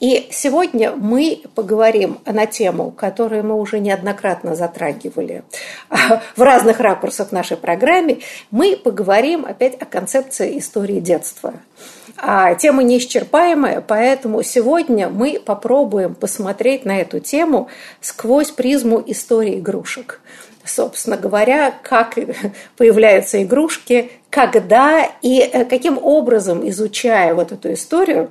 И сегодня мы поговорим на тему, которую мы уже неоднократно затрагивали в разных ракурсах нашей программе. Мы поговорим опять о концепции истории детства. А тема неисчерпаемая, поэтому сегодня мы попробуем посмотреть на эту тему сквозь призму истории игрушек собственно говоря, как появляются игрушки, когда и э, каким образом, изучая вот эту историю,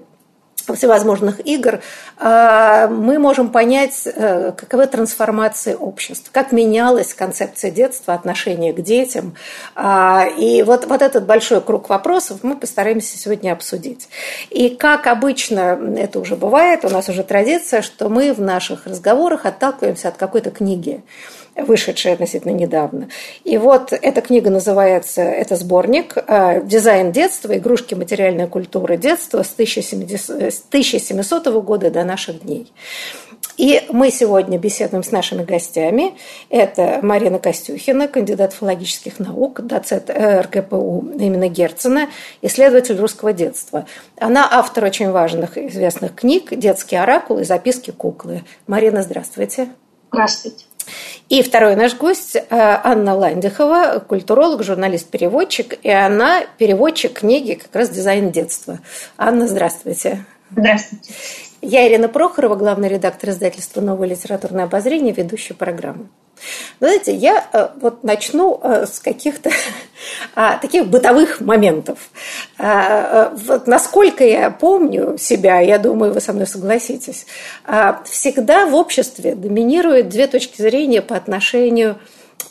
всевозможных игр, а, мы можем понять, э, каковы трансформации общества, как менялась концепция детства, отношение к детям. А, и вот, вот этот большой круг вопросов мы постараемся сегодня обсудить. И как обычно это уже бывает, у нас уже традиция, что мы в наших разговорах отталкиваемся от какой-то книги вышедшая относительно недавно. И вот эта книга называется, это сборник э, «Дизайн детства. Игрушки. Материальная культура детства» с 1700 года до наших дней. И мы сегодня беседуем с нашими гостями. Это Марина Костюхина, кандидат филологических наук, доцент э, РГПУ именно Герцена, исследователь русского детства. Она автор очень важных известных книг «Детский оракул» и «Записки куклы». Марина, здравствуйте. Здравствуйте. И второй наш гость э, Анна Ландихова, культуролог, журналист-переводчик, и она переводчик книги как раз «Дизайн детства». Анна, здравствуйте. Здравствуйте. Я Ирина Прохорова, главный редактор издательства «Новое литературное обозрение», ведущая программы. Знаете, я э, вот начну э, с каких-то а, таких бытовых моментов. А, вот насколько я помню себя, я думаю, вы со мной согласитесь, а, всегда в обществе доминируют две точки зрения по отношению к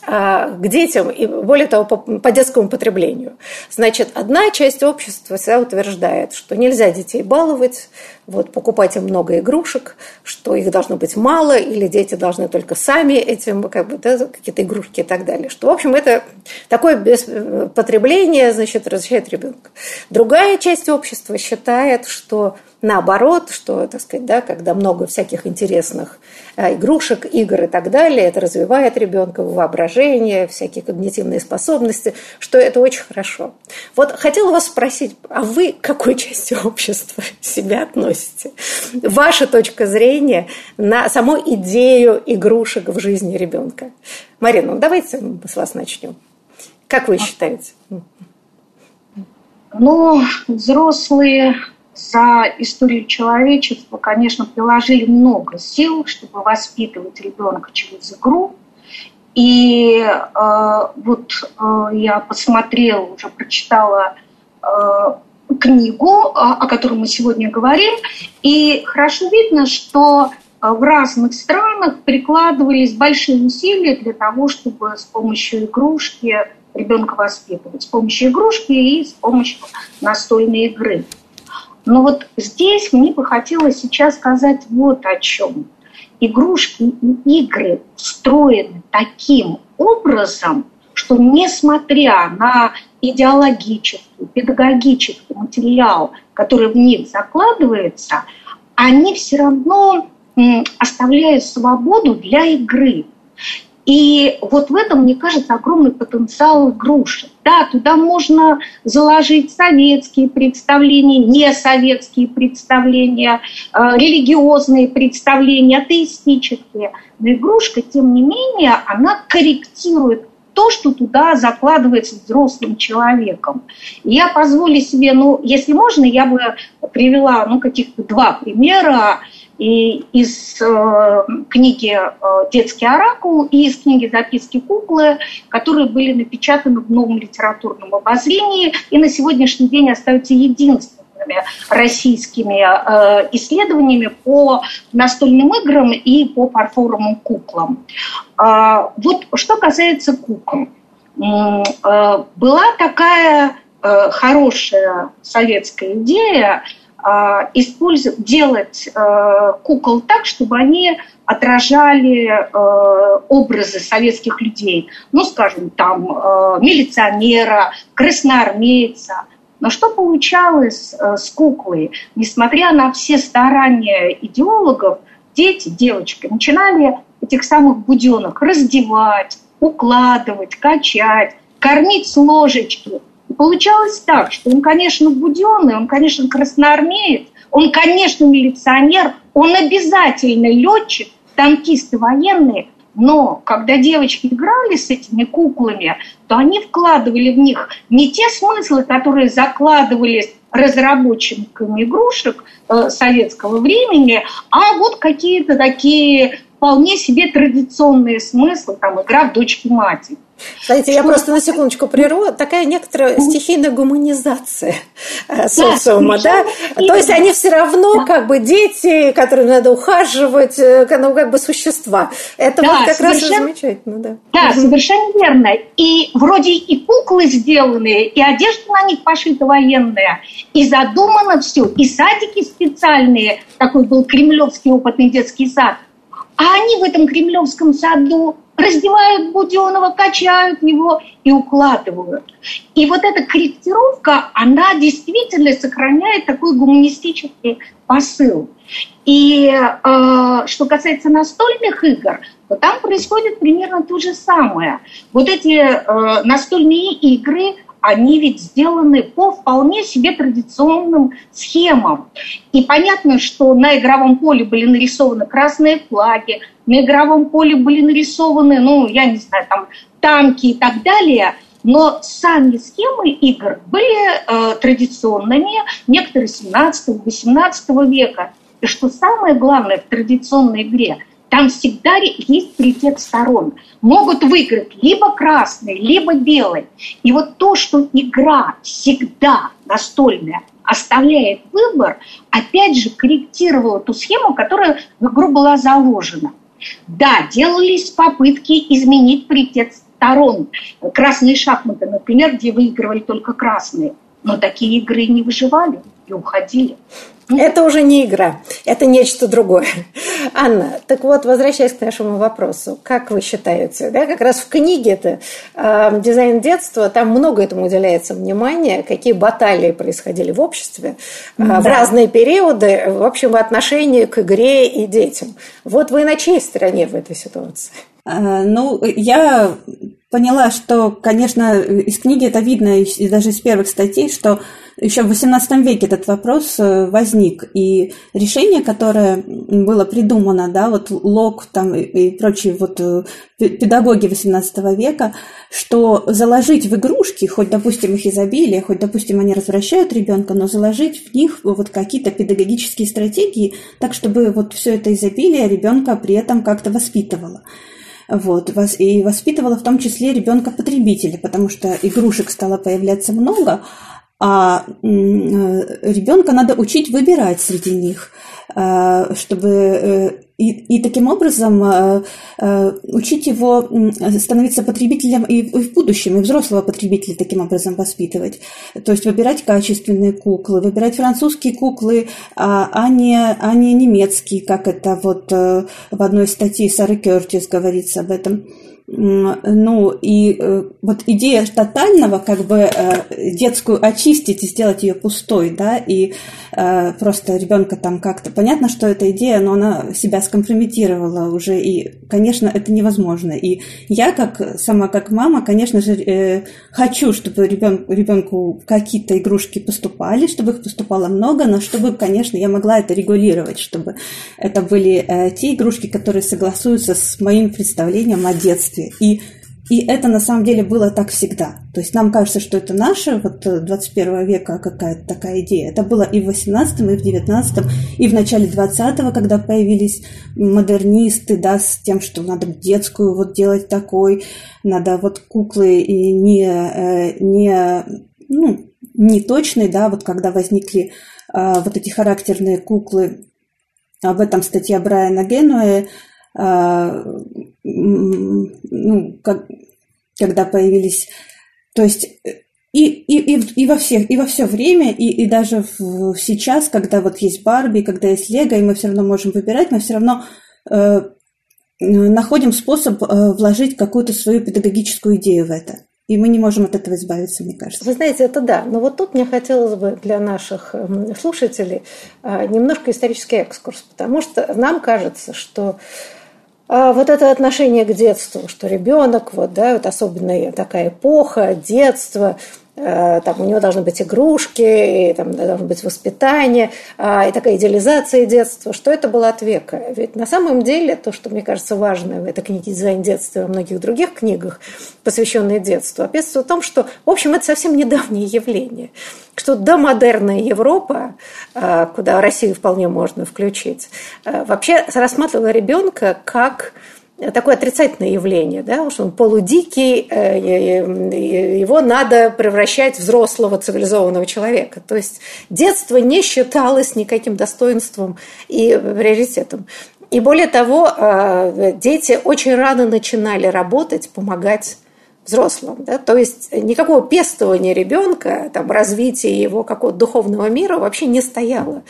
к детям и, более того, по, по детскому потреблению. Значит, одна часть общества всегда утверждает, что нельзя детей баловать, вот, покупать им много игрушек, что их должно быть мало, или дети должны только сами этим, как бы, да, какие-то игрушки и так далее. Что, в общем, это такое потребление, значит, разрешает ребенка. Другая часть общества считает, что наоборот, что, так сказать, да, когда много всяких интересных э, игрушек, игр и так далее, это развивает ребенка воображение, всякие когнитивные способности, что это очень хорошо. Вот хотела вас спросить, а вы к какой части общества себя относите? Ваша точка зрения на саму идею игрушек в жизни ребенка. Марина, ну давайте мы с вас начнем. Как вы считаете? Ну, взрослые за историю человечества, конечно, приложили много сил, чтобы воспитывать ребенка через игру. И э, вот э, я посмотрела, уже прочитала э, книгу, о которой мы сегодня говорим, и хорошо видно, что в разных странах прикладывались большие усилия для того, чтобы с помощью игрушки ребенка воспитывать, с помощью игрушки и с помощью настольной игры. Но вот здесь мне бы хотелось сейчас сказать вот о чем. Игрушки и игры встроены таким образом, что несмотря на идеологический, педагогический материал, который в них закладывается, они все равно оставляют свободу для игры. И вот в этом, мне кажется, огромный потенциал игрушек. Да, туда можно заложить советские представления, несоветские представления, э, религиозные представления, атеистические. Но игрушка, тем не менее, она корректирует то, что туда закладывается взрослым человеком. Я позволю себе, ну, если можно, я бы привела ну, каких-то два примера и из э, книги э, «Детский оракул» и из книги «Записки куклы», которые были напечатаны в новом литературном обозрении и на сегодняшний день остаются единственными российскими э, исследованиями по настольным играм и по фарфоровым куклам. Э, вот что касается кукол. Э, была такая э, хорошая советская идея – использовать, делать э, кукол так, чтобы они отражали э, образы советских людей. Ну, скажем, там э, милиционера, красноармейца. Но что получалось с куклой? Несмотря на все старания идеологов, дети, девочки начинали этих самых буденок раздевать, укладывать, качать, кормить с ложечки получалось так, что он, конечно, буденный, он, конечно, красноармеец, он, конечно, милиционер, он обязательно летчик, танкисты военные, но когда девочки играли с этими куклами, то они вкладывали в них не те смыслы, которые закладывались разработчиками игрушек э, советского времени, а вот какие-то такие вполне себе традиционные смыслы, там, игра в дочки-матери. Знаете, я просто на секундочку прерву. Такая некоторая стихийная гуманизация социума, да? То есть они все равно как бы дети, которым надо ухаживать, э, ну, как бы существа. Это вот как раз замечательно, да. Да, совершенно верно. И вроде и куклы сделанные, и одежда на них пошита военная, и задумано все, и садики специальные, такой был кремлевский опытный детский сад, а они в этом кремлевском саду раздевают Буденова, качают его и укладывают. И вот эта корректировка, она действительно сохраняет такой гуманистический посыл. И э, что касается настольных игр, то там происходит примерно то же самое. Вот эти э, настольные игры, они ведь сделаны по вполне себе традиционным схемам. И понятно, что на игровом поле были нарисованы красные флаги, на игровом поле были нарисованы, ну, я не знаю, там, танки и так далее, но сами схемы игр были э, традиционными, некоторые 17-18 века. И что самое главное в традиционной игре, там всегда есть приоритет сторон. Могут выиграть либо красный, либо белый. И вот то, что игра всегда настольная оставляет выбор, опять же корректировала ту схему, которая в игру была заложена. Да, делались попытки изменить приоритет сторон. Красные шахматы, например, где выигрывали только красные. Но такие игры не выживали и уходили. Это уже не игра, это нечто другое. Анна, так вот, возвращаясь к нашему вопросу, как вы считаете, да, как раз в книге это э, «Дизайн детства», там много этому уделяется внимания, какие баталии происходили в обществе э, да. в разные периоды, в общем, в отношении к игре и детям. Вот вы на чьей стороне в этой ситуации? Э, ну, я поняла, что, конечно, из книги это видно, и даже из первых статей, что еще в XVIII веке этот вопрос э, возник, и решение, которое было придумано, да, вот Лок там и, прочие вот э, педагоги XVIII века, что заложить в игрушки, хоть, допустим, их изобилие, хоть, допустим, они развращают ребенка, но заложить в них вот какие-то педагогические стратегии, так, чтобы вот все это изобилие ребенка при этом как-то воспитывало. Вот, и воспитывала в том числе ребенка-потребителя, потому что игрушек стало появляться много, а э, ребенка надо учить выбирать среди них, чтобы э, и, и таким образом учить его становиться потребителем и в будущем, и взрослого потребителя таким образом воспитывать. То есть выбирать качественные куклы, выбирать французские куклы, а, а, не, а не немецкие, как это вот в одной статье Сары Кертис говорится об этом. Ну, и э, вот идея тотального, как бы э, детскую очистить и сделать ее пустой, да, и э, просто ребенка там как-то... Понятно, что эта идея, но она себя скомпрометировала уже, и, конечно, это невозможно. И я, как сама как мама, конечно же, хочу, чтобы ребен, ребенку какие-то игрушки поступали, чтобы их поступало много, но чтобы, конечно, я могла это регулировать, чтобы это были те игрушки, которые согласуются с моим представлением о детстве. И И это на самом деле было так всегда. То есть нам кажется, что это наше, вот 21 э, века какая-то такая идея. Это было и в 18 и в 19 и в начале 20 когда появились модернисты, да, с тем, что надо детскую вот делать такой, надо вот куклы не, э, не, ну, не точные, да, вот когда возникли а, вот эти характерные куклы, об этом статья Брайана Генуэ, ну, как, когда появились, то есть и, и, и, и во всех, и во все время, и, и даже в, сейчас, когда вот есть Барби, когда есть Лего, и мы все равно можем выбирать, мы все равно э, находим способ э, вложить какую-то свою педагогическую идею в это. И мы не можем от этого избавиться, мне кажется. Вы знаете, это да. Но вот тут мне хотелось бы для наших эм, слушателей а, немножко исторический экскурс, потому что нам кажется, что а вот это отношение к детству, что ребенок, вот, да, вот особенно такая эпоха, детство, там у него должны быть игрушки, и там должно быть воспитание, а, и такая идеализация детства, что это было от века. Ведь на самом деле то, что мне кажется важно в этой книге «Дизайн детства» и во многих других книгах, посвященных детству, описывается в том, что, в общем, это совсем недавнее явление, что домодерная Европа, э, куда Россию вполне можно включить, э, вообще рассматривала ребенка как такое отрицательное явление, да, что он полудикий, э, его надо превращать в взрослого цивилизованного человека. То есть детство не считалось никаким достоинством и приоритетом. И более того, э, дети очень рано начинали работать, помогать взрослым. Да? То есть никакого пестования ребенка, там, развития его какого-то духовного мира вообще не стояло.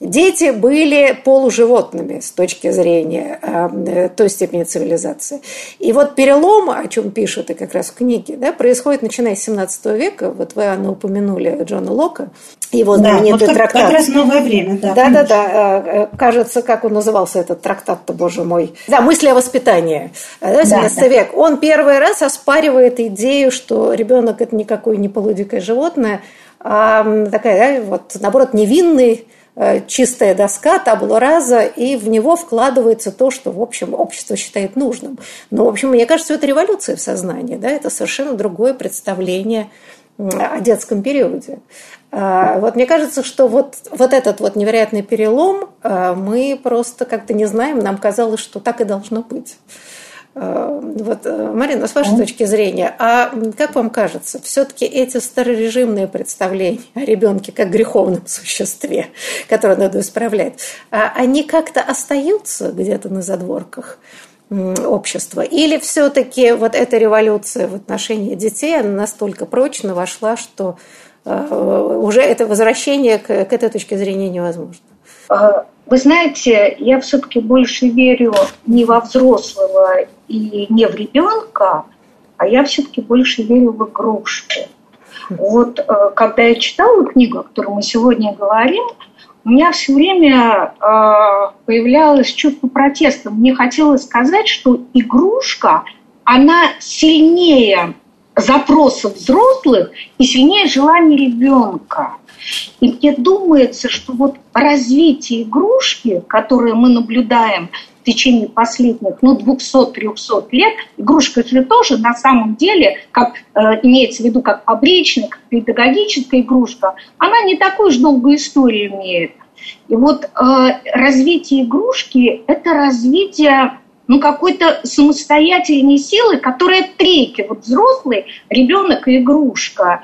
Дети были полуживотными с точки зрения э, той степени цивилизации. И вот перелом, о чем пишут и как раз в книге, да, происходит начиная с 17 века. Вот вы, Анна, упомянули Джона Лока, его знаменитый да, вот трактат. Как раз новое время, да. Да, да, да. Кажется, как он назывался этот трактат-то, боже мой. Да, мысли о воспитании. 17 да, век. Да. Он первый раз оспаривает идею, что ребенок это никакое не полудикое животное, а такая, да, вот, наоборот, невинный Э, чистая доска, табло раза, и в него вкладывается то, что, в общем, общество считает нужным. Но, в общем, мне кажется, это революция в сознании, да, это совершенно другое представление о детском периоде. А, вот мне кажется, что вот, вот этот вот невероятный перелом а, мы просто как-то не знаем, нам казалось, что так и должно быть. Э, вот, э, Марина, с вашей точки зрения, а как вам кажется, все-таки эти старорежимные представления о ребенке как греховном существе, которое надо исправлять, они как-то остаются где-то на задворках? Общества? Или все-таки вот эта революция в отношении детей она настолько прочно вошла, что э, уже это возвращение к, к этой точке зрения невозможно? А, вы знаете, я все-таки больше верю не во взрослого и не в ребенка, а я все-таки больше верю в игрушки. Вот э, когда я читала книгу, о которой мы сегодня говорим, у меня все время э, появлялось чувство протеста. Мне хотелось сказать, что игрушка, она сильнее запросов взрослых и сильнее желаний ребенка. И мне думается, что вот развитие игрушки, которое мы наблюдаем в течение последних, ну, 200-300 лет, игрушка же тоже на самом деле, как э, имеется в виду как фабричная, как педагогическая игрушка, она не такую же долгую историю имеет. И вот э, развитие игрушки – это развитие ну, какой-то самостоятельной силы, которая треки, вот взрослый, ребенок и игрушка.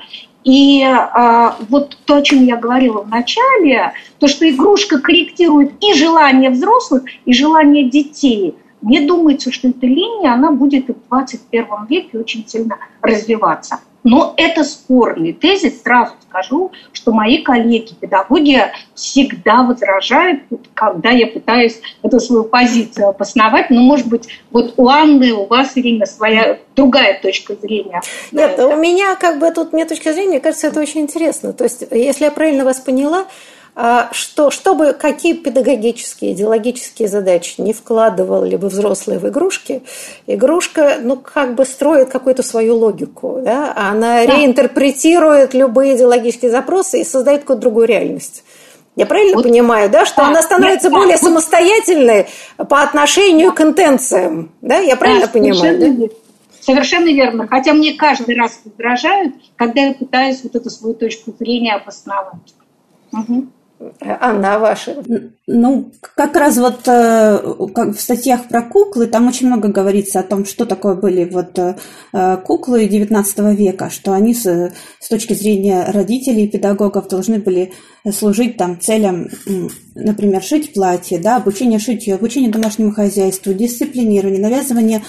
И а, вот то, о чем я говорила в начале, то, что игрушка корректирует и желания взрослых, и желания детей. Мне думается, что эта линия, она будет и в 21 веке очень сильно развиваться. Но это спорный тезис. Сразу скажу, что мои коллеги, педагоги всегда возражают, когда я пытаюсь эту свою позицию обосновать. Но, может быть, вот у Анны, у вас, Ирина, своя другая точка зрения. Нет, у меня как бы тут, мне точка зрения, мне кажется, это очень интересно. То есть, если я правильно вас поняла, что, чтобы какие педагогические, идеологические задачи не вкладывал либо взрослые в игрушки, игрушка, ну, как бы строит какую-то свою логику, да, она да. реинтерпретирует любые идеологические запросы и создает какую-то другую реальность. Я правильно вот, понимаю, да, что да, она становится нет, более да, самостоятельной по отношению к интенциям, да? Я правильно да, понимаю, да? Совершенно верно. Хотя мне каждый раз возражают, когда я пытаюсь вот эту свою точку зрения обосновать. Угу. Анна, ваша? Ну, как раз вот э, как в статьях про куклы, там очень много говорится о том, что такое были вот э, куклы XIX века, что они с, с точки зрения родителей и педагогов должны были служить там целям, например, шить платье, да, обучение шитью, обучение домашнему хозяйству, дисциплинирование, навязывание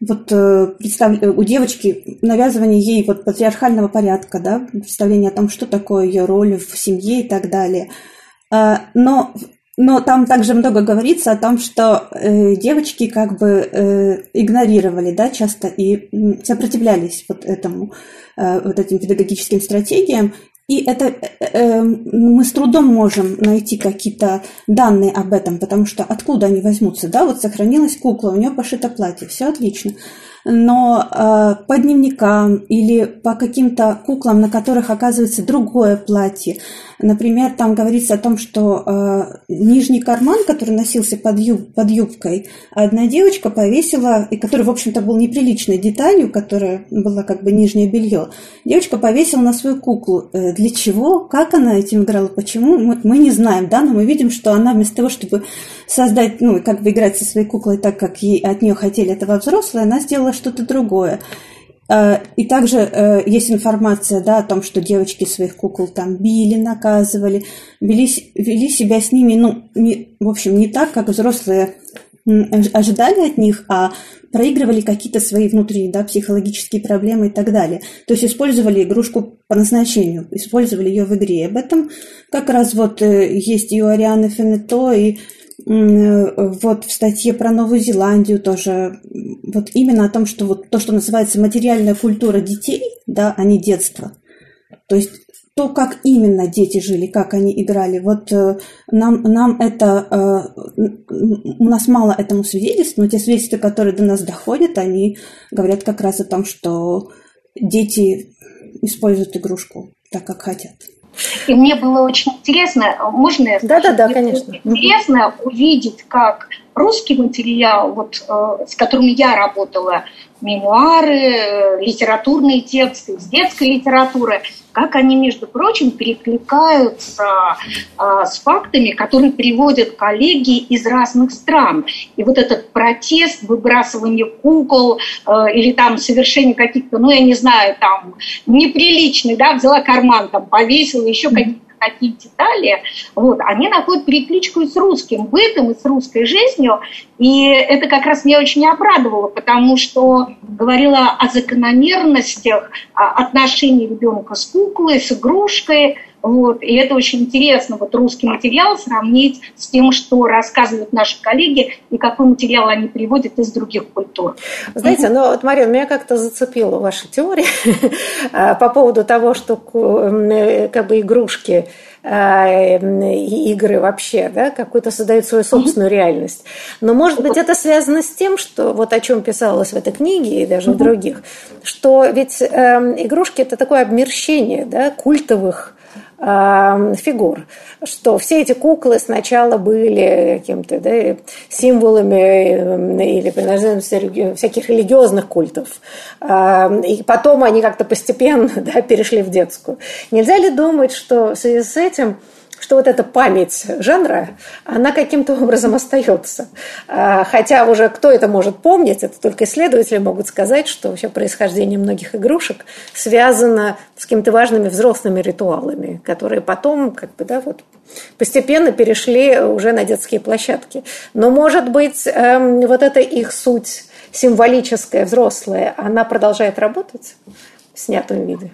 вот э, представ... у девочки навязывание ей вот патриархального порядка, да, представление о том, что такое ее роль в семье и так далее. А, но, но там также много говорится о том, что э, девочки как бы э, игнорировали, да, часто и сопротивлялись вот этому, вот этим педагогическим стратегиям, и это э, э, мы с трудом можем найти какие-то данные об этом, потому что откуда они возьмутся, да, вот сохранилась кукла, у нее пошито платье, все отлично. Но э, по дневникам или по каким-то куклам, на которых оказывается другое платье, например, там говорится о том, что э, нижний карман, который носился под, юб, под юбкой, одна девочка повесила, и который, в общем-то, был неприличной деталью, которая была как бы нижнее белье, девочка повесила на свою куклу. Э, для чего? Как она этим играла? Почему? Мы, мы не знаем, да, но мы видим, что она вместо того, чтобы создать, ну, как бы играть со своей куклой так, как ей, от нее хотели этого взрослые, она сделала что-то другое. Э, и также э, есть информация да, о том, что девочки своих кукол там били, наказывали, вели, вели себя с ними, ну, не, в общем, не так, как взрослые ожидали от них, а проигрывали какие-то свои внутренние да, психологические проблемы и так далее. То есть использовали игрушку по назначению, использовали ее в игре. И об этом как раз вот э, есть и у Арианы Фенето, и вот в статье про Новую Зеландию тоже вот именно о том, что вот то, что называется материальная культура детей, да, а не детство. То есть то, как именно дети жили, как они играли, вот э, нам, нам это, э, у нас мало этому свидетельств, но те свидетельства, которые до нас доходят, они говорят как раз о том, что дети используют игрушку так, как хотят. И мне было очень интересно, можно я скажу? Да, да, да, конечно. Интересно увидеть, как русский материал, вот, э, с которым я работала, мемуары, литературные тексты из детской литературы, как они, между прочим, перекликаются э, с фактами, которые приводят коллеги из разных стран. И вот этот протест, выбрасывание кукол э, или там совершение каких-то, ну, я не знаю, там, неприличных, да, взяла карман, там, повесила, еще какие-то такие детали, вот, они находят перекличку и с русским бытом, и с русской жизнью, и это как раз меня очень обрадовало, потому что говорила о закономерностях отношений ребенка с куклой, с игрушкой, вот, и это очень интересно, вот русский материал сравнить с тем, что рассказывают наши коллеги и какой материал они приводят из других культур. Знаете, ну вот, Марина, меня как-то зацепила ваша теория по поводу того, что э, как бы игрушки э, и игры вообще, да, какую-то создают свою собственную реальность. Но, может быть, это связано с тем, что вот о чем писалось в этой книге и даже в других, что ведь э, игрушки это такое обмерщение, да, культовых фигур, что все эти куклы сначала были каким-то да, символами или принадлежностью всяких религиозных культов, и потом они как-то постепенно да, перешли в детскую. Нельзя ли думать, что в связи с этим что вот эта память жанра, она каким-то образом остается. А, хотя уже кто это может помнить, это только исследователи могут сказать, что вообще происхождение многих игрушек связано с какими-то важными взрослыми ритуалами, которые потом как бы, да, вот, постепенно перешли уже на детские площадки. Но, может быть, эм, вот эта их суть символическая, взрослая, она продолжает работать в снятом виде?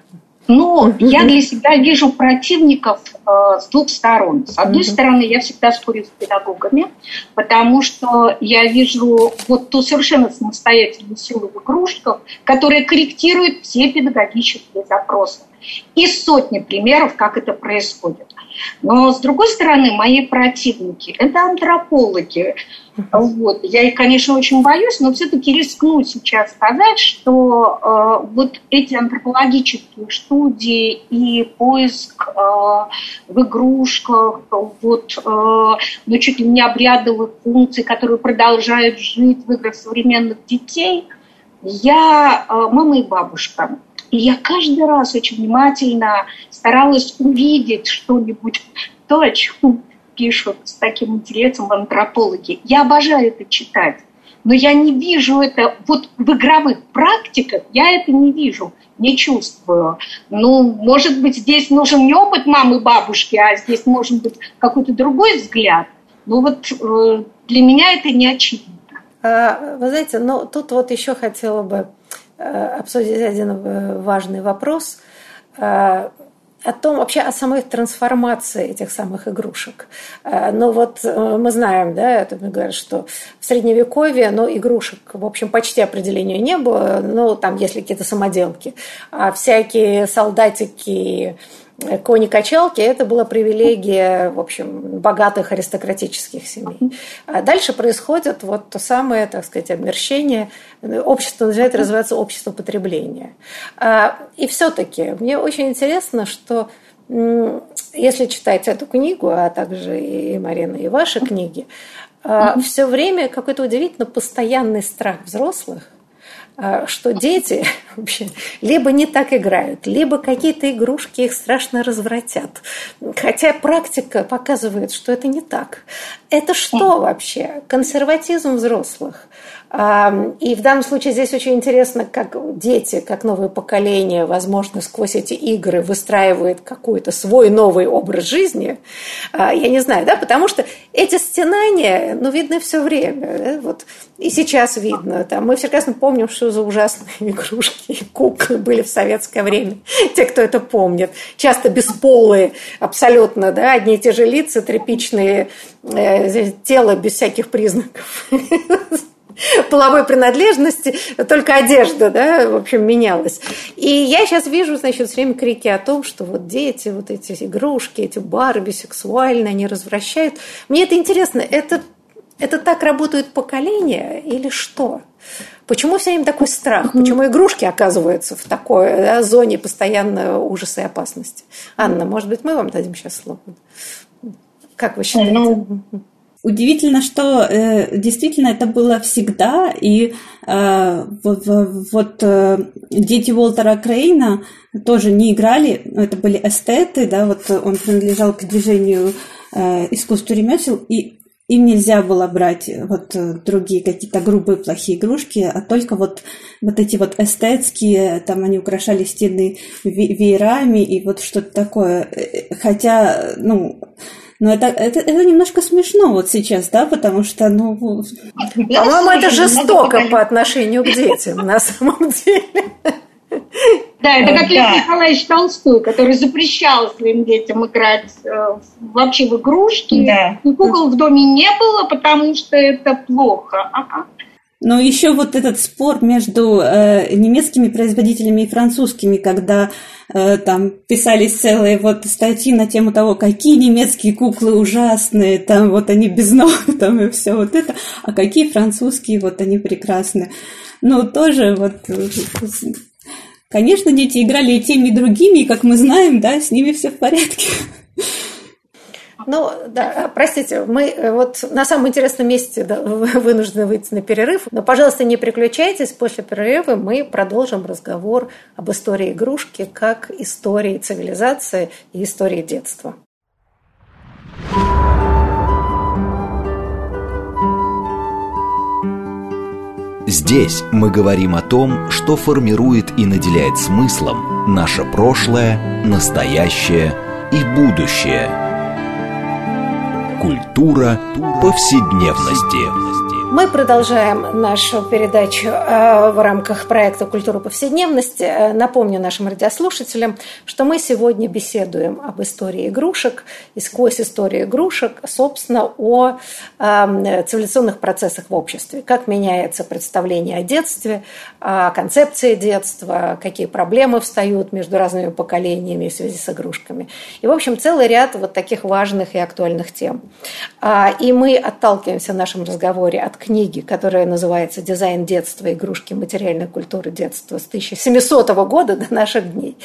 Но я для себя вижу противников э, с двух сторон. С одной стороны, я всегда спорю с педагогами, потому что я вижу вот ту совершенно самостоятельную силу в игрушках, которая корректирует все педагогические запросы. И сотни примеров, как это происходит. Но, с другой стороны, мои противники – это антропологи. Вот. Я их, конечно, очень боюсь, но все-таки рискну сейчас сказать, что э, вот эти антропологические студии и поиск э, в игрушках, вот, э, ну, чуть ли не обрядовых функций, которые продолжают жить в играх современных детей – Я мама и бабушка. И я каждый раз очень внимательно старалась увидеть что-нибудь, то, о чем пишут с таким интересом антропологи. Я обожаю это читать, но я не вижу это, вот в игровых практиках я это не вижу, не чувствую. Ну, может быть, здесь нужен не опыт мамы, бабушки, а здесь может быть какой-то другой взгляд. Ну вот э, для меня это не очевидно. А, вы знаете, ну тут вот еще хотела бы э, обсудить один э, важный вопрос о том, вообще о самой трансформации этих самых игрушек. Э, ну вот э, мы знаем, да, это говорят, что в Средневековье, ну, игрушек, в общем, почти определения не было, ну, там, если какие-то самоделки, а всякие солдатики, кони-качалки – это была привилегия, в общем, богатых аристократических семей. А дальше происходит вот то самое, так сказать, обмерщение. Общество начинает развиваться общество потребления. А, и все-таки мне очень интересно, что если читать эту книгу, а также и Марина, и ваши книги, mm-hmm. все время какой-то удивительно постоянный страх взрослых а, что дети вообще либо не так играют, либо какие-то игрушки их страшно развратят. Хотя практика показывает, что это не так. Это что вообще? Консерватизм взрослых. И в данном случае здесь очень интересно, как дети, как новое поколение, возможно, сквозь эти игры выстраивает какой-то свой новый образ жизни. А, я не знаю, да, потому что эти стенания, ну, видны все время. Да? Вот и сейчас видно. Там, мы прекрасно помним, что за ужасные игрушки и куклы были в советское время. Те, кто это помнит. Часто бесполые, абсолютно, да, одни и те же лица, тряпичные, э, тело без всяких признаков половой принадлежности, только одежда, да, в общем, менялась. И я сейчас вижу, значит, все время крики о том, что вот дети, вот эти игрушки, эти Барби сексуальные, они развращают. Мне это интересно, это, это так работают поколения или что? Почему все время такой страх? Почему игрушки оказываются в такой да, зоне постоянного ужаса и опасности? Анна, может быть, мы вам дадим сейчас слово? Как вы считаете? Ну, Удивительно, что э, действительно это было всегда, и э, вот, вот э, дети Уолтера Крейна тоже не играли, это были эстеты, да, вот он принадлежал к движению э, искусству ремесел, и им нельзя было брать вот другие какие-то грубые плохие игрушки, а только вот, вот эти вот эстетские, там они украшали стены веерами и вот что-то такое. Э, хотя, ну, но это, это, это немножко смешно вот сейчас, да, потому что, ну... По-моему, это жестоко по отношению к детям, на самом деле. Да, это как Лев Николаевич Толстой, который запрещал своим детям играть э, вообще в игрушки. Да. И кукол в доме не было, потому что это плохо. Ага. Но еще вот этот спор между э, немецкими производителями и французскими, когда э, там писались целые вот статьи на тему того, какие немецкие куклы ужасные, там вот они без ног, там и все вот это, а какие французские, вот они прекрасные. Ну, тоже вот Конечно, дети играли и теми, и другими, и, как мы знаем, да, с ними все в порядке. Ну, да, простите, мы э, вот на самом интересном месте да, вынуждены выйти на перерыв. Но, пожалуйста, не переключайтесь. После перерыва мы продолжим разговор об истории игрушки как истории цивилизации и истории детства. Здесь мы говорим о том, что формирует и наделяет смыслом наше прошлое, настоящее и будущее – Культура повседневности. Мы продолжаем нашу передачу э, в рамках проекта «Культура повседневности». Э, напомню нашим радиослушателям, что мы сегодня беседуем об истории игрушек и сквозь историю игрушек, собственно, о э, цивилизационных процессах в обществе. Как меняется представление о детстве, о концепции детства, какие проблемы встают между разными поколениями в связи с игрушками. И, в общем, целый ряд вот таких важных и актуальных тем. А, и мы отталкиваемся в нашем разговоре от книги, которая называется «Дизайн детства. Игрушки материальной культуры детства» с 1700 года до наших дней.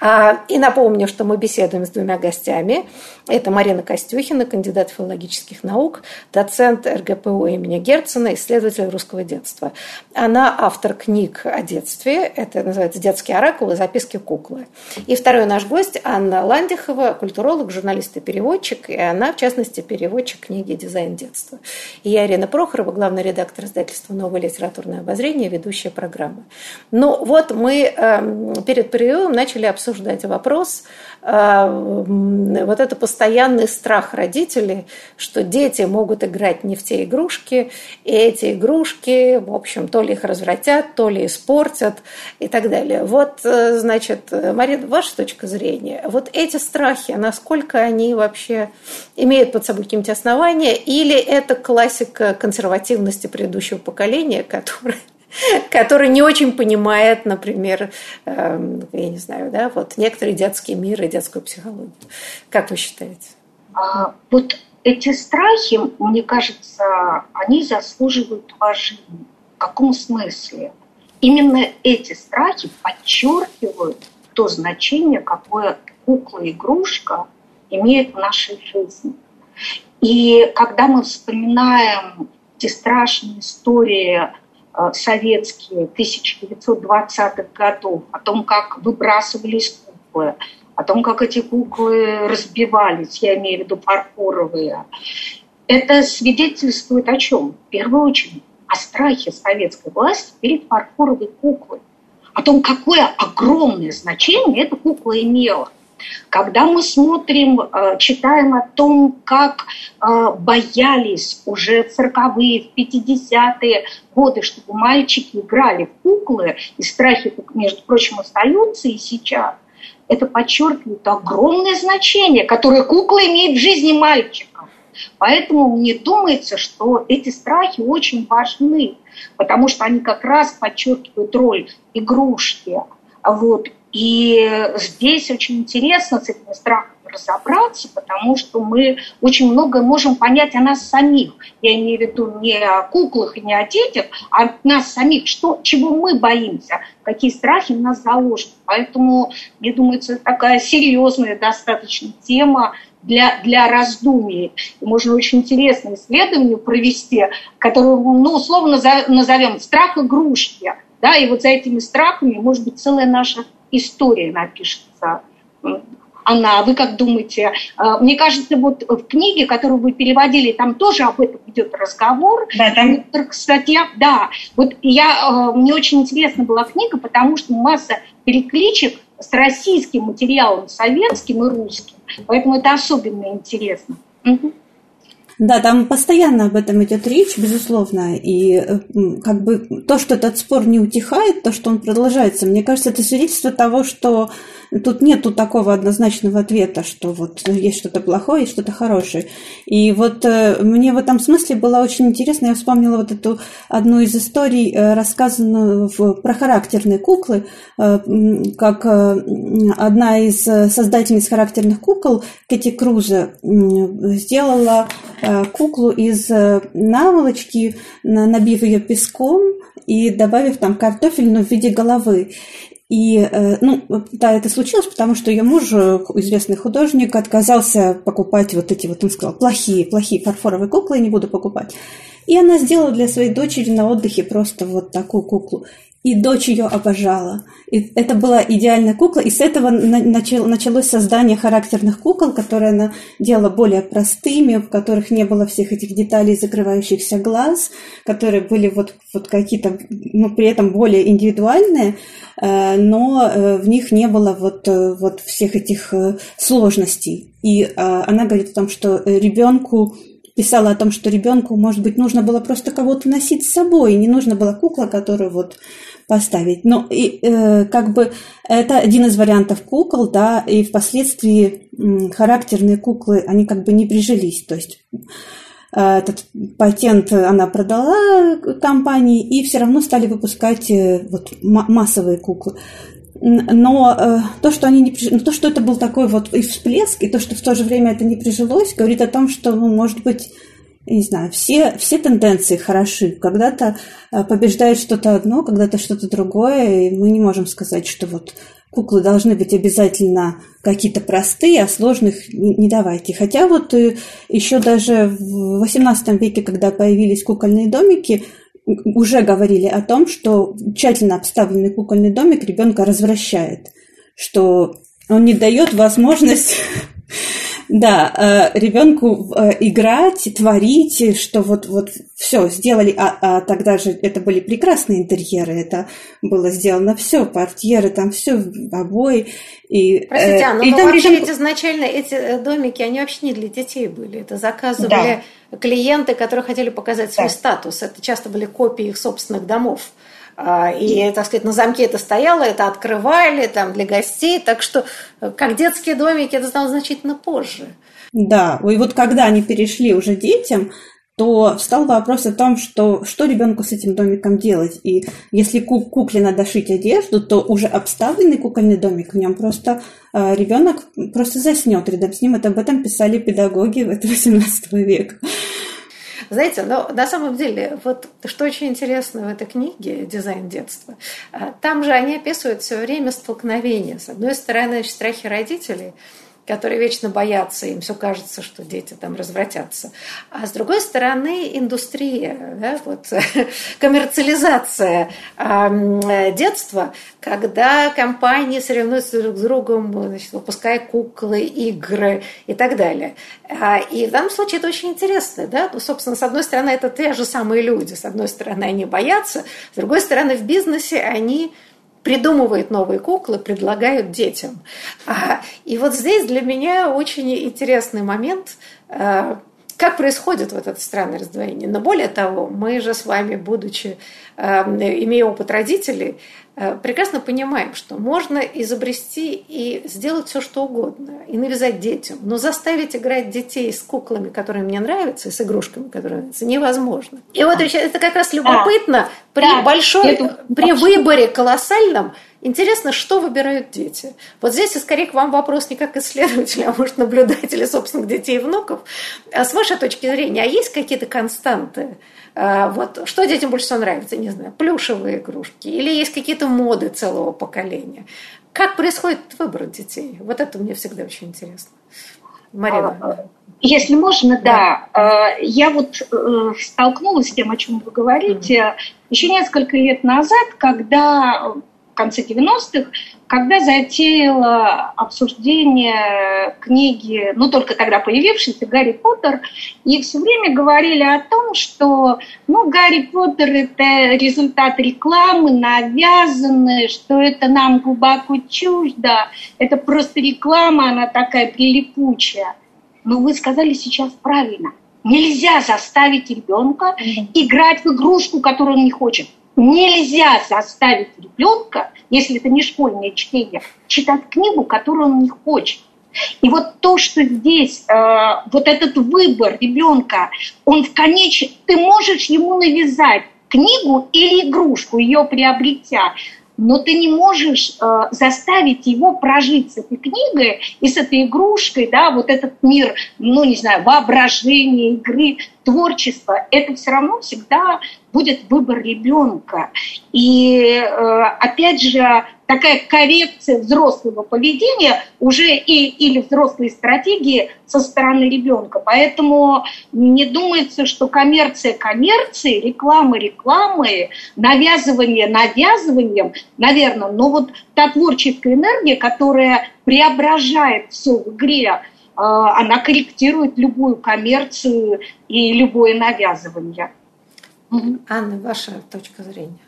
А, и напомню, что мы беседуем с двумя гостями. Это Марина Костюхина, кандидат филологических наук, доцент РГПУ имени Герцена, исследователь русского детства. Она автор книг о детстве. Это называется «Детские оракулы. Записки куклы». И второй наш гость Анна Ландихова, культуролог, журналист и переводчик. И она, в частности, переводчик книги «Дизайн детства». И я Ирина Прохорова, главный редактор издательства «Новое литературное обозрение», ведущая программы. Ну вот мы э, перед перерывом начали обсуждать вопрос, э, вот это постоянный страх родителей, что дети могут играть не в те игрушки, и эти игрушки, в общем, то ли их развратят, то ли испортят и так далее. Вот, э, значит, Марина, ваша точка зрения, вот эти страхи, насколько они вообще имеют под собой какие-нибудь основания, или это классика консервативности предыдущего поколения, которое который не очень понимает, например, э, я не знаю, да, вот некоторые детские миры детскую психологию. Как вы считаете? А, вот эти страхи, мне кажется, они заслуживают уважения. В каком смысле? Именно эти страхи подчеркивают то значение, какое кукла-игрушка имеет в нашей жизни. И когда мы вспоминаем те страшные истории э, советские 1920-х годов, о том, как выбрасывались куклы, о том, как эти куклы разбивались, я имею в виду фарфоровые, это свидетельствует о чем? В первую очередь о страхе советской власти перед фарфоровой куклой, о том, какое огромное значение эта кукла имела. Когда мы смотрим, э, читаем о том, как э, боялись уже в 40-е, в 50-е годы, чтобы мальчики играли в куклы, и страхи, между прочим, остаются и сейчас, это подчеркивает огромное значение, которое кукла имеет в жизни мальчика. Поэтому мне думается, что эти страхи очень важны, потому что они как раз подчеркивают роль игрушки. Вот. И здесь очень интересно с этими страхами разобраться, потому что мы очень многое можем понять о нас самих. Я имею в виду не о куклах и не о детях, а о нас самих, что, чего мы боимся, какие страхи у нас заложены. Поэтому, мне думается, это такая серьезная достаточно тема для, для раздумий. Можно очень интересное исследование провести, которое, ну, условно назовем «Страх игрушки». Да, и вот за этими страхами, может быть, целая наша история напишется. Она, вы как думаете? А, мне кажется, вот в книге, которую вы переводили, там тоже об этом идет разговор. Да, там... Кстати, да. Вот я, а, мне очень интересна была книга, потому что масса перекличек с российским материалом, советским и русским. Поэтому это особенно интересно. Угу. Да, там постоянно об этом идет речь, безусловно. И э, как бы то, что этот спор не утихает, то, что он продолжается, мне кажется, это свидетельство того, что тут нету такого однозначного ответа, что вот есть что-то плохое, есть что-то хорошее. И вот э, мне в этом смысле было очень интересно, я вспомнила вот эту одну из историй, э, рассказанную в, про характерные куклы, как одна из создательниц характерных кукол, Кэти Круза, сделала Э, куклу из э, наволочки, набив ее песком и добавив там картофельную в виде головы. И, э, ну, да, это случилось, потому что ее муж, известный художник, отказался покупать вот эти вот, он сказал, плохие, плохие фарфоровые куклы, я не буду покупать. И она сделала для своей дочери на отдыхе просто вот такую куклу и дочь ее обожала. И это была идеальная кукла, и с этого началось создание характерных кукол, которые она делала более простыми, в которых не было всех этих деталей закрывающихся глаз, которые были вот, вот какие-то, ну, при этом более индивидуальные, э, но э, в них не было вот, э, вот всех этих сложностей. И она говорит о том, что ребенку писала о том, что ребенку, может быть, нужно было просто кого-то носить с собой, не нужно было кукла, которую вот поставить. Но и, э, как бы это один из вариантов кукол, да, и впоследствии э, характерные куклы, они как бы не прижились. То есть э, этот патент она продала компании, и все равно стали выпускать э, вот, массовые куклы. Но э, то, что они не приж... то, что это был такой вот и всплеск, и то, что в то же время это не прижилось, говорит о том, что, ну, может быть, не знаю, все, все тенденции хороши. Когда-то э, побеждает что-то одно, когда-то что-то другое, и мы не можем сказать, что вот куклы должны быть обязательно какие-то простые, а сложных не давайте. Хотя вот э, еще даже в XVIII веке, когда появились кукольные домики, уже говорили о том, что тщательно обставленный кукольный домик ребенка развращает, что он не дает возможность да, э, ребенку э, играть, творить, что вот, вот все сделали, а, а тогда же это были прекрасные интерьеры, это было сделано все, портьеры, там все, обои. И, Простите, Анна, и но вообще ребенку... изначально эти домики, они вообще не для детей были, это заказывали да. клиенты, которые хотели показать свой да. статус, это часто были копии их собственных домов. А, и, так сказать, на замке это стояло, это открывали там для гостей. Так что, э, как детские домики, это стало значительно позже. Да, и вот когда они перешли уже детям, то встал вопрос о том, что, что ребенку с этим домиком делать. И если кук кукле надо шить одежду, то уже обставленный кукольный домик, в нем просто э, ребенок просто заснет рядом с ним. Это об этом писали педагоги 18 века. Знаете, но на самом деле, вот что очень интересно в этой книге «Дизайн детства», а, там же они описывают все время столкновения. С одной стороны, страхи родителей – которые вечно боятся, им все кажется, что дети там развратятся. А с другой стороны, индустрия, да, вот, коммерциализация э, детства, когда компании соревнуются друг с другом, значит, выпуская куклы, игры и так далее. А, и в данном случае это очень интересно. Да? Ну, собственно, с одной стороны, это те же самые люди. С одной стороны, они боятся, с другой стороны, в бизнесе они придумывают новые куклы, предлагают детям. А, и вот здесь для меня очень интересный момент, а, как происходит вот это странное раздвоение. Но более того, мы же с вами, будучи, а, имея опыт родителей, Э, прекрасно понимаем, что можно изобрести и сделать все, что угодно, и навязать детям, но заставить играть детей с куклами, которые мне нравятся, и с игрушками, которые нравятся, невозможно. И вот это как раз любопытно при да, большой, при выборе колоссальном, Интересно, что выбирают дети. Вот здесь и скорее к вам вопрос не как исследователя, а может наблюдателя собственных детей и внуков. А с вашей точки зрения, а есть какие-то константы? А, вот что детям больше всего нравится, не знаю, плюшевые игрушки или есть какие-то моды целого поколения. Как происходит выбор детей? Вот это мне всегда очень интересно. Марина. А, если можно, да. да. А, я вот э, столкнулась с тем, о чем вы говорите, mm. еще несколько лет назад, когда конце 90-х, когда затеяла обсуждение книги, ну, только тогда появившейся, «Гарри Поттер», и все время говорили о том, что, ну, «Гарри Поттер» — это результат рекламы, навязанный, что это нам глубоко чуждо, это просто реклама, она такая прилипучая. Но вы сказали сейчас правильно. Нельзя заставить ребенка играть в игрушку, которую он не хочет. Нельзя заставить ребенка, если это не школьное чтение, читать книгу, которую он не хочет. И вот то, что здесь, э, вот этот выбор ребенка, он в конечном... Ты можешь ему навязать книгу или игрушку, ее приобретя, но ты не можешь э, заставить его прожить с этой книгой и с этой игрушкой, да, вот этот мир, ну, не знаю, воображения, игры, творчества, это все равно всегда будет выбор ребенка. И э, опять же, такая коррекция взрослого поведения уже и, или взрослой стратегии со стороны ребенка. Поэтому не думается, что коммерция коммерции, реклама рекламы, навязывание навязыванием, наверное, но вот та творческая энергия, которая преображает все в игре, она корректирует любую коммерцию и любое навязывание. Анна, ваша точка зрения?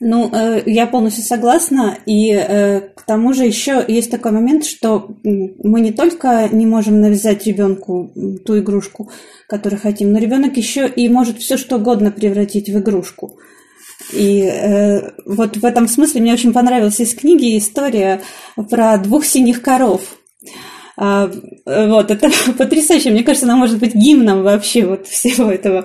Ну, э, я полностью согласна. И э, к тому же еще есть такой момент, что мы не только не можем навязать ребенку ту игрушку, которую хотим, но ребенок еще и может все что угодно превратить в игрушку. И э, вот в этом смысле мне очень понравилась из книги история про двух синих коров. А, вот, это потрясающе. Мне кажется, она может быть гимном вообще вот всего этого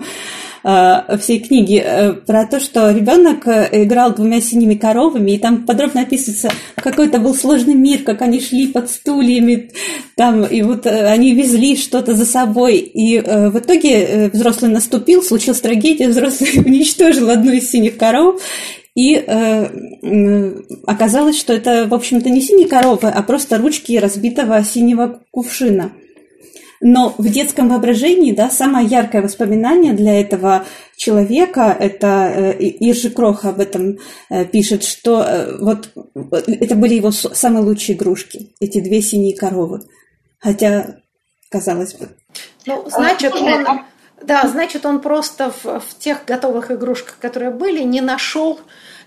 э, всей книги, э, про то, что ребенок э, играл двумя синими коровами, и там подробно описывается, какой это был сложный мир, как они шли под стульями, там, и вот э, они везли что-то за собой, и в итоге взрослый наступил, случилась трагедия, взрослый уничтожил одну из синих коров, и э, оказалось, что это, в общем-то, не синие коровы, а просто ручки разбитого синего кувшина. Но в детском воображении, да, самое яркое воспоминание для этого человека, это э, Иржи Крох об этом э, пишет, что э, вот это были его самые лучшие игрушки, эти две синие коровы. Хотя, казалось бы. Ну, значит, он, да, значит, он просто в, в тех готовых игрушках, которые были, не нашел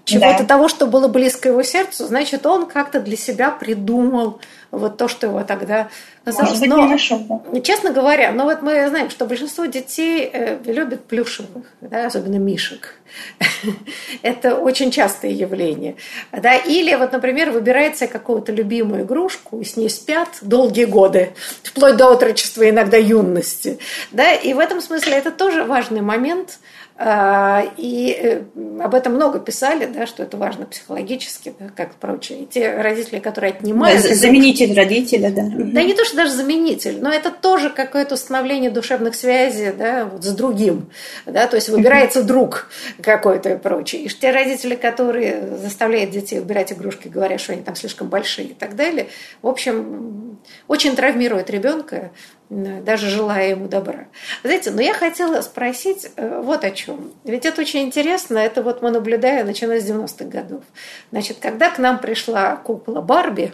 чего-то да. того, что было близко его сердцу, значит, он как-то для себя придумал вот то, что его тогда казалось. Может но, нашел, да. честно говоря, ну вот мы знаем, что большинство детей э, любят плюшевых, да, особенно мишек. Это очень частое явление. Да? Или вот, например, выбирает себе какую-то любимую игрушку и с ней спят долгие годы, вплоть до отрочества, иногда юности. Да? И в этом смысле это тоже важный момент – и э, об этом много писали, да, что это важно психологически, да, как прочее. И те родители, которые отнимают... Да, заменитель это... родителя, да. Да не то, что даже заменитель, но это тоже какое-то установление душевных связей да, вот с другим. Да, то есть выбирается друг какой-то и прочее. И те родители, которые заставляют детей убирать игрушки, говоря, что они там слишком большие и так далее, в общем, очень травмирует ребенка даже желая ему добра. Знаете, но я хотела спросить э, вот о чем. Ведь это очень интересно, это вот мы наблюдаем, начиная с 90-х годов. Значит, когда к нам пришла кукла Барби,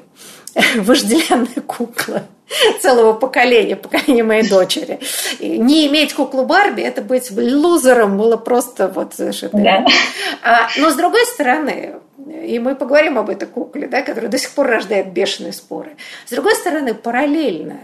вожделенная кукла целого поколения, поколения моей дочери. И не иметь куклу Барби, это быть лузером было просто вот совершенно... Да. А, но с другой стороны, и мы поговорим об этой кукле, да, которая до сих пор рождает бешеные споры. С другой стороны, параллельно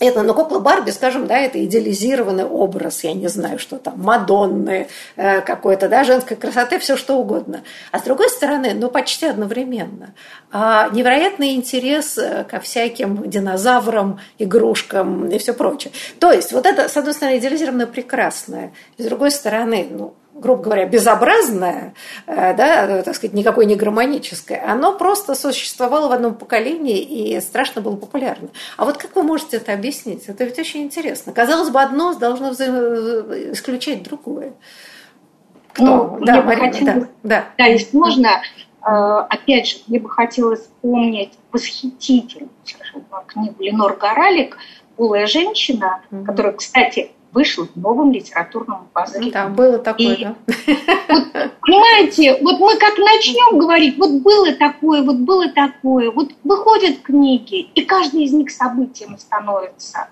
это, ну, кукла Барби, скажем, да, это идеализированный образ, я не знаю, что там, Мадонны э, какой-то, да, женской красоты, все что угодно. А с другой стороны, ну, почти одновременно, а невероятный интерес э, ко всяким динозаврам, игрушкам и все прочее. То есть, вот это, с одной стороны, идеализированное прекрасное, с другой стороны, ну, грубо говоря, безобразное, э, да, так сказать, никакой не гармоническое, оно просто существовало в одном поколении и страшно было популярно. А вот как вы можете это объяснить? Это ведь очень интересно. Казалось бы, одно должно взаим... исключать другое. Кто? Ну, да, Марина, хотелось, да, да. Да, если можно, э, опять же, мне бы хотелось вспомнить восхитительную книгу Ленор Горалик «Голая женщина», mm которая, кстати, вышел в новом литературном базаре. Да, было такое, и, да. Вот, понимаете, вот мы как начнем говорить, вот было такое, вот было такое, вот выходят книги, и каждый из них событием становится.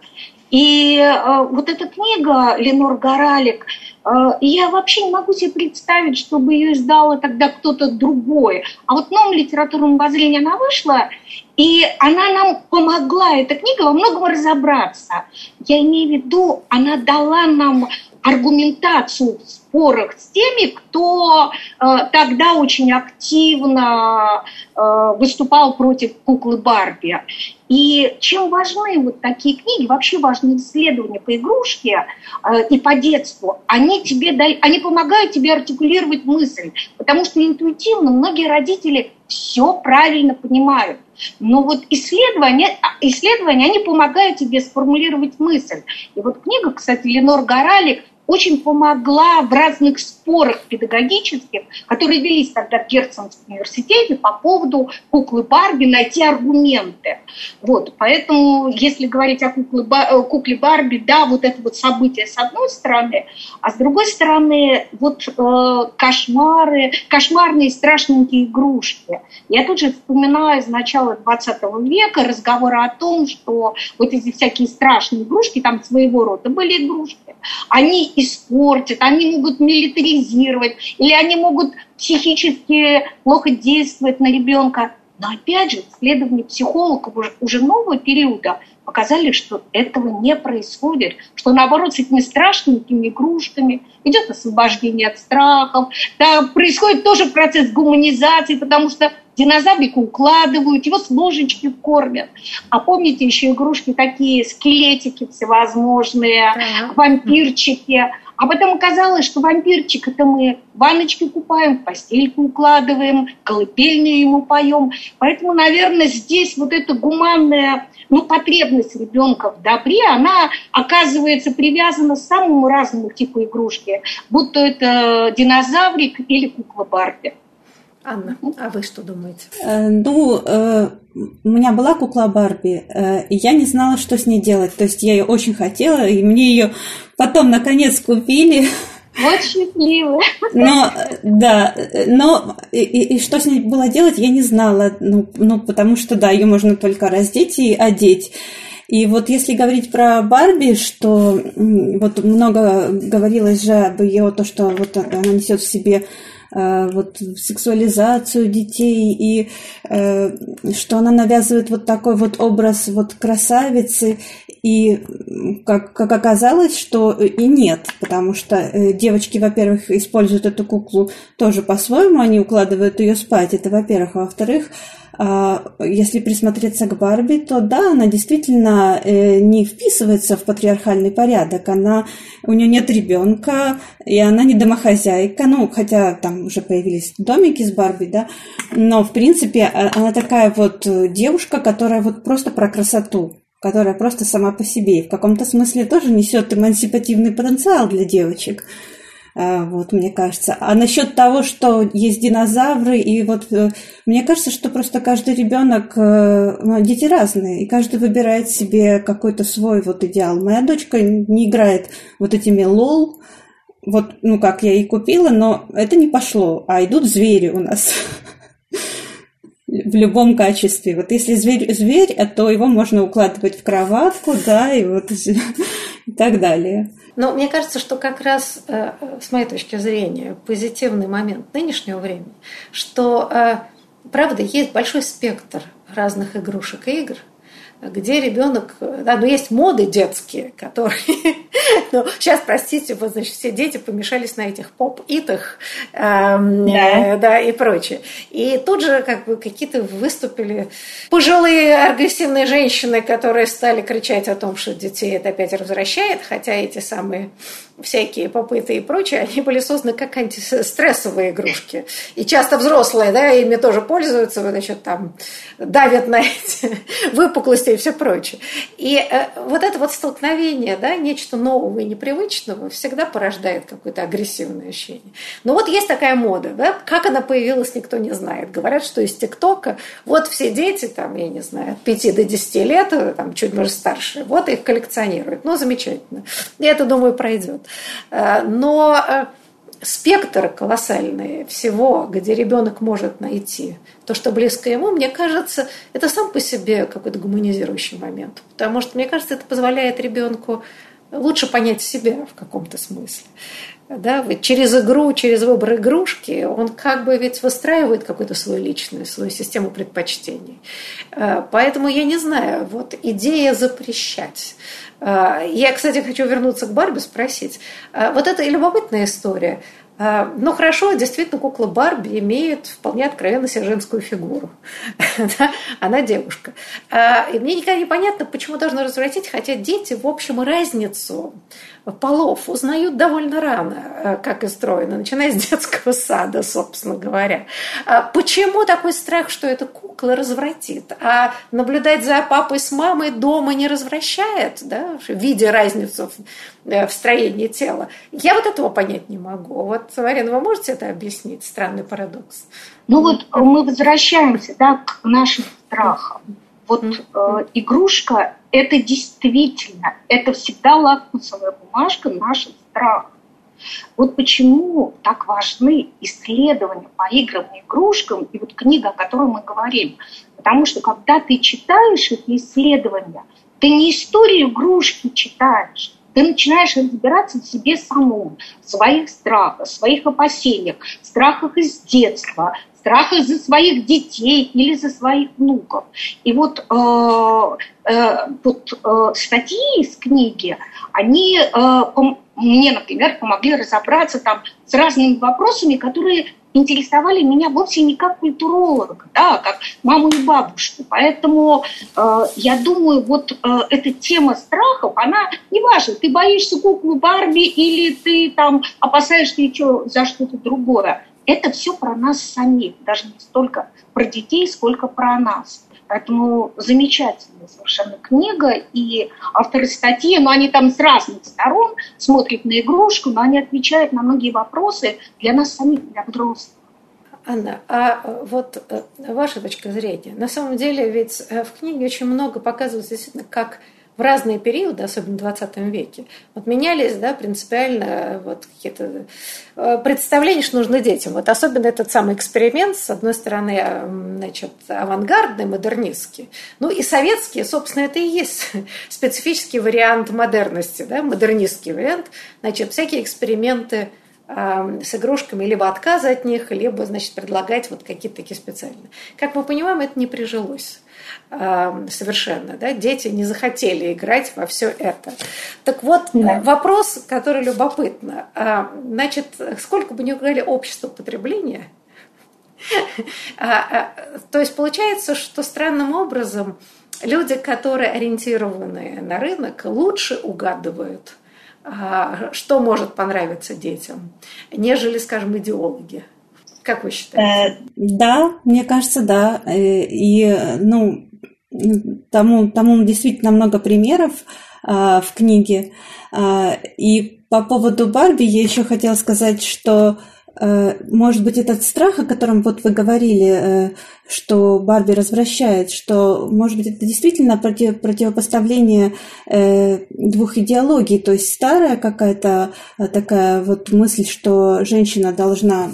И э, вот эта книга Ленор Горалик, э, я вообще не могу себе представить, чтобы ее издала тогда кто-то другой. А вот в новом литературном обозрении она вышла, и она нам помогла, эта книга, во многом разобраться. Я имею в виду, она дала нам аргументацию в спорах с теми, кто э, тогда очень активно э, выступал против куклы Барби. И чем важны вот такие книги, вообще важны исследования по игрушке э, и по детству, они, тебе, они помогают тебе артикулировать мысль, потому что интуитивно многие родители все правильно понимают. Но вот исследования, а, исследования, они помогают тебе сформулировать мысль. И вот книга, кстати, Ленор Горалик очень помогла в разных спорах педагогических, которые велись тогда в Герценском университете по поводу куклы Барби, найти аргументы. Вот, поэтому, если говорить о кукле, э, кукле Барби, да, вот это вот событие с одной стороны, а с другой стороны, вот э, кошмары, кошмарные страшненькие игрушки. Я тут же вспоминаю из начала 20 века разговоры о том, что вот эти всякие страшные игрушки, там своего рода были игрушки, они испортят, они могут милитаризировать, или они могут психически плохо действовать на ребенка. Но опять же, исследования психологов уже, нового периода показали, что этого не происходит, что наоборот с этими страшненькими игрушками идет освобождение от страхов, да, происходит тоже процесс гуманизации, потому что динозаврика укладывают, его с ложечки кормят. А помните еще игрушки такие, скелетики всевозможные, вампирчики, А потом оказалось, что вампирчик это мы ванночки купаем, в постельку укладываем, колыбельную ему поем. Поэтому, наверное, здесь вот эта гуманная ну, потребность ребенка в добре, она оказывается привязана к самому разному типу игрушки, будто это динозаврик или кукла Барби. Анна, а вы что думаете? Э, ну, э, у меня была кукла Барби, э, и я не знала, что с ней делать. То есть я ее очень хотела, и мне ее потом наконец купили. Вот счастливая. Но, да, но и, и, и что с ней было делать, я не знала. Ну, ну, потому что, да, ее можно только раздеть и одеть. И вот если говорить про Барби, что вот много говорилось же об ее, то, что вот она несет в себе вот сексуализацию детей и э, что она навязывает вот такой вот образ вот красавицы. И как, как оказалось, что и нет, потому что э, девочки, во-первых, используют эту куклу тоже по-своему, они укладывают ее спать, это во-первых, а во-вторых, если присмотреться к Барби, то да, она действительно э, не вписывается в патриархальный порядок. Она, у нее нет ребенка, и она не домохозяйка. Ну, хотя там уже появились домики с Барби, да. Но, в принципе, а, она такая вот девушка, которая вот просто про красоту которая просто сама по себе и в каком-то смысле тоже несет эмансипативный потенциал для девочек. А, вот, мне кажется. А насчет того, что есть динозавры, и вот э, мне кажется, что просто каждый ребенок, э, ну, дети разные, и каждый выбирает себе какой-то свой вот идеал. Моя дочка не играет вот этими лол, вот, ну, как я и купила, но это не пошло, а идут звери у нас в любом качестве. Вот если зверь, зверь, то его можно укладывать в кроватку, да, и вот и так далее. Но мне кажется, что как раз э, с моей точки зрения позитивный момент нынешнего времени, что э, правда есть большой спектр разных игрушек и игр – где ребенок, да, ну есть моды детские, которые, ну сейчас, простите, вот, значит, все дети помешались на этих поп-итах, эм, да. Э, да, и прочее. И тут же как бы какие-то выступили пожилые агрессивные женщины, которые стали кричать о том, что детей это опять возвращает, хотя эти самые всякие попыты и прочее, они были созданы как антистрессовые игрушки. И часто взрослые, да, ими тоже пользуются, значит, там давят на эти выпуклости и все прочее. И э, вот это вот столкновение, да, нечто нового и непривычного всегда порождает какое-то агрессивное ощущение. Но вот есть такая мода, да, как она появилась, никто не знает. Говорят, что из ТикТока вот все дети, там, я не знаю, от 5 до 10 лет, там, чуть может старше, вот их коллекционируют. Ну, замечательно. И это, думаю, пройдет. Э, но э, спектр колоссальный всего, где ребенок может найти то, что близко ему, мне кажется, это сам по себе какой-то гуманизирующий момент. Потому что, мне кажется, это позволяет ребенку лучше понять себя в каком-то смысле. Да, ведь через игру, через выбор игрушки он как бы ведь выстраивает какую-то свою личную, свою систему предпочтений. Э, поэтому я не знаю, вот идея запрещать а, я, кстати, хочу вернуться к Барби, спросить. А, вот это любопытная история. А, ну хорошо, действительно, кукла Барби имеет вполне откровенно себе женскую фигуру. Она девушка. И мне никогда не понятно, почему должны развратить, хотя дети, в общем, разницу полов узнают довольно рано, э, как и стройно, начиная с детского сада, собственно говоря. А почему такой страх, что эта кукла развратит, а наблюдать за папой с мамой дома не развращает, да, видя разницу в, э, в строении тела? Я вот этого понять не могу. Вот, Марина, вы можете это объяснить? Странный парадокс. Ну вот мы возвращаемся да, к нашим страхам. Вот э, игрушка – это действительно, это всегда лакмусовая бумажка наших страхов. Вот почему так важны исследования по играм и игрушкам и вот книга, о которой мы говорим. Потому что когда ты читаешь эти исследования, ты не историю игрушки читаешь, ты начинаешь разбираться в себе самом, в своих страхах, в своих опасениях, страхах из детства, страх из-за своих детей или за своих внуков. И вот, э, э, вот э, статьи из книги, они э, мне, например, помогли разобраться там с разными вопросами, которые интересовали меня вовсе не как культуролога, да, а как маму и бабушку. Поэтому э, я думаю, вот э, эта тема страхов, она не важна, ты боишься куклу Барби или ты там опасаешься еще за что-то другое. Это все про нас самих, даже не столько про детей, сколько про нас. Поэтому замечательная совершенно книга, и авторы статьи, но ну, они там с разных сторон смотрят на игрушку, но они отвечают на многие вопросы для нас самих, для взрослых. Анна, а вот э, ваша точка зрения, на самом деле ведь э, в книге очень много показывается действительно, как разные периоды, особенно в 20 веке, вот менялись да, принципиально вот какие-то э, представления, что нужно детям. Вот особенно этот самый эксперимент, с одной стороны, значит, авангардный, модернистский, ну и советский, собственно, это и есть специфический вариант модерности, да, модернистский вариант, значит, всякие эксперименты с игрушками, либо отказы от них, либо, значит, предлагать вот какие-то такие специальные. Как мы понимаем, это не прижилось совершенно. Да? Дети не захотели играть во все это. Так вот, да. вопрос, который любопытно. А, значит, сколько бы ни говорили общество потребления, а, а, то есть получается, что странным образом люди, которые ориентированы на рынок, лучше угадывают, что может понравиться детям, нежели, скажем, идеологи. Как вы считаете? Э, да, мне кажется, да. Э, и, ну, тому, тому действительно много примеров а, в книге. А, и по поводу Барби я еще хотела сказать, что а, может быть, этот страх, о котором вот вы говорили, э, что Барби развращает, что, может быть, это действительно против, противопоставление э, двух идеологий, то есть старая какая-то э, такая вот мысль, что женщина должна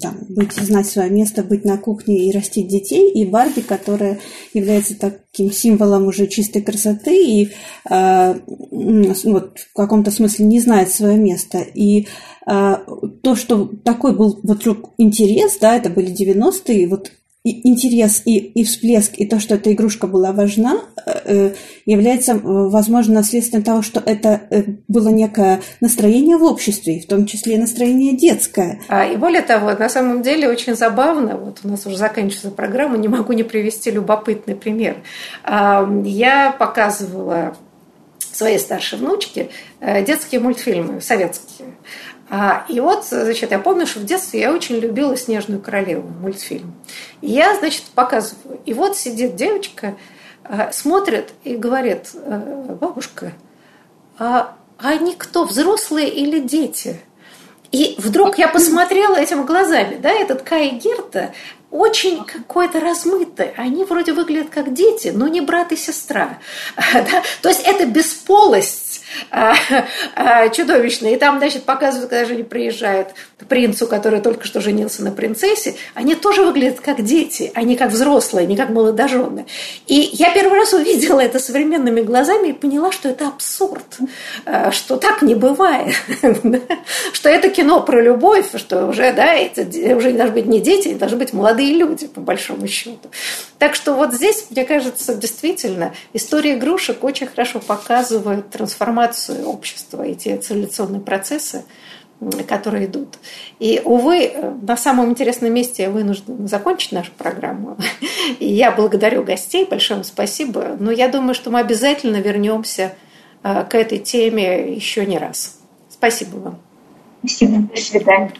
там, быть, знать свое место, быть на кухне и растить детей, и Барби, которая является таким символом уже чистой красоты и э, вот, в каком-то смысле не знает свое место. И э, то, что такой был вот интерес, да, это были 90-е, вот и интерес и, и всплеск, и то, что эта игрушка была важна, э, является, э, возможно, наследствием того, что это э, было некое настроение в обществе, в том числе настроение детское. А, и более того, на самом деле очень забавно, вот у нас уже заканчивается программа, не могу не привести любопытный пример. А, я показывала своей старшей внучке детские мультфильмы советские. А, и вот, значит, я помню, что в детстве я очень любила «Снежную королеву» мультфильм. И я, значит, показываю. И вот сидит девочка, а, смотрит и говорит, «Э, бабушка, а они кто, взрослые или дети? И вдруг я посмотрела этими глазами, да, этот Кай Герта очень какой-то размытый. Они вроде выглядят как дети, но не брат и сестра. То есть это бесполость а, а, чудовищные. И там, значит, показывают, когда же они приезжают к принцу, который только что женился на принцессе, они тоже выглядят как дети, а не как взрослые, не как молодожены. И я первый раз увидела это современными глазами и поняла, что это абсурд, а, что так не бывает, что это кино про любовь, что уже, да, это уже не должны быть не дети, это должны быть молодые люди, по большому счету. Так что вот здесь, мне кажется, действительно, история игрушек очень хорошо показывает трансформацию общества и те цивилизационные процессы, которые идут. И, увы, на самом интересном месте я вынуждена закончить нашу программу. И я благодарю гостей, большое вам спасибо. Но я думаю, что мы обязательно вернемся э, к этой теме еще не раз. Спасибо вам. Спасибо. До свидания.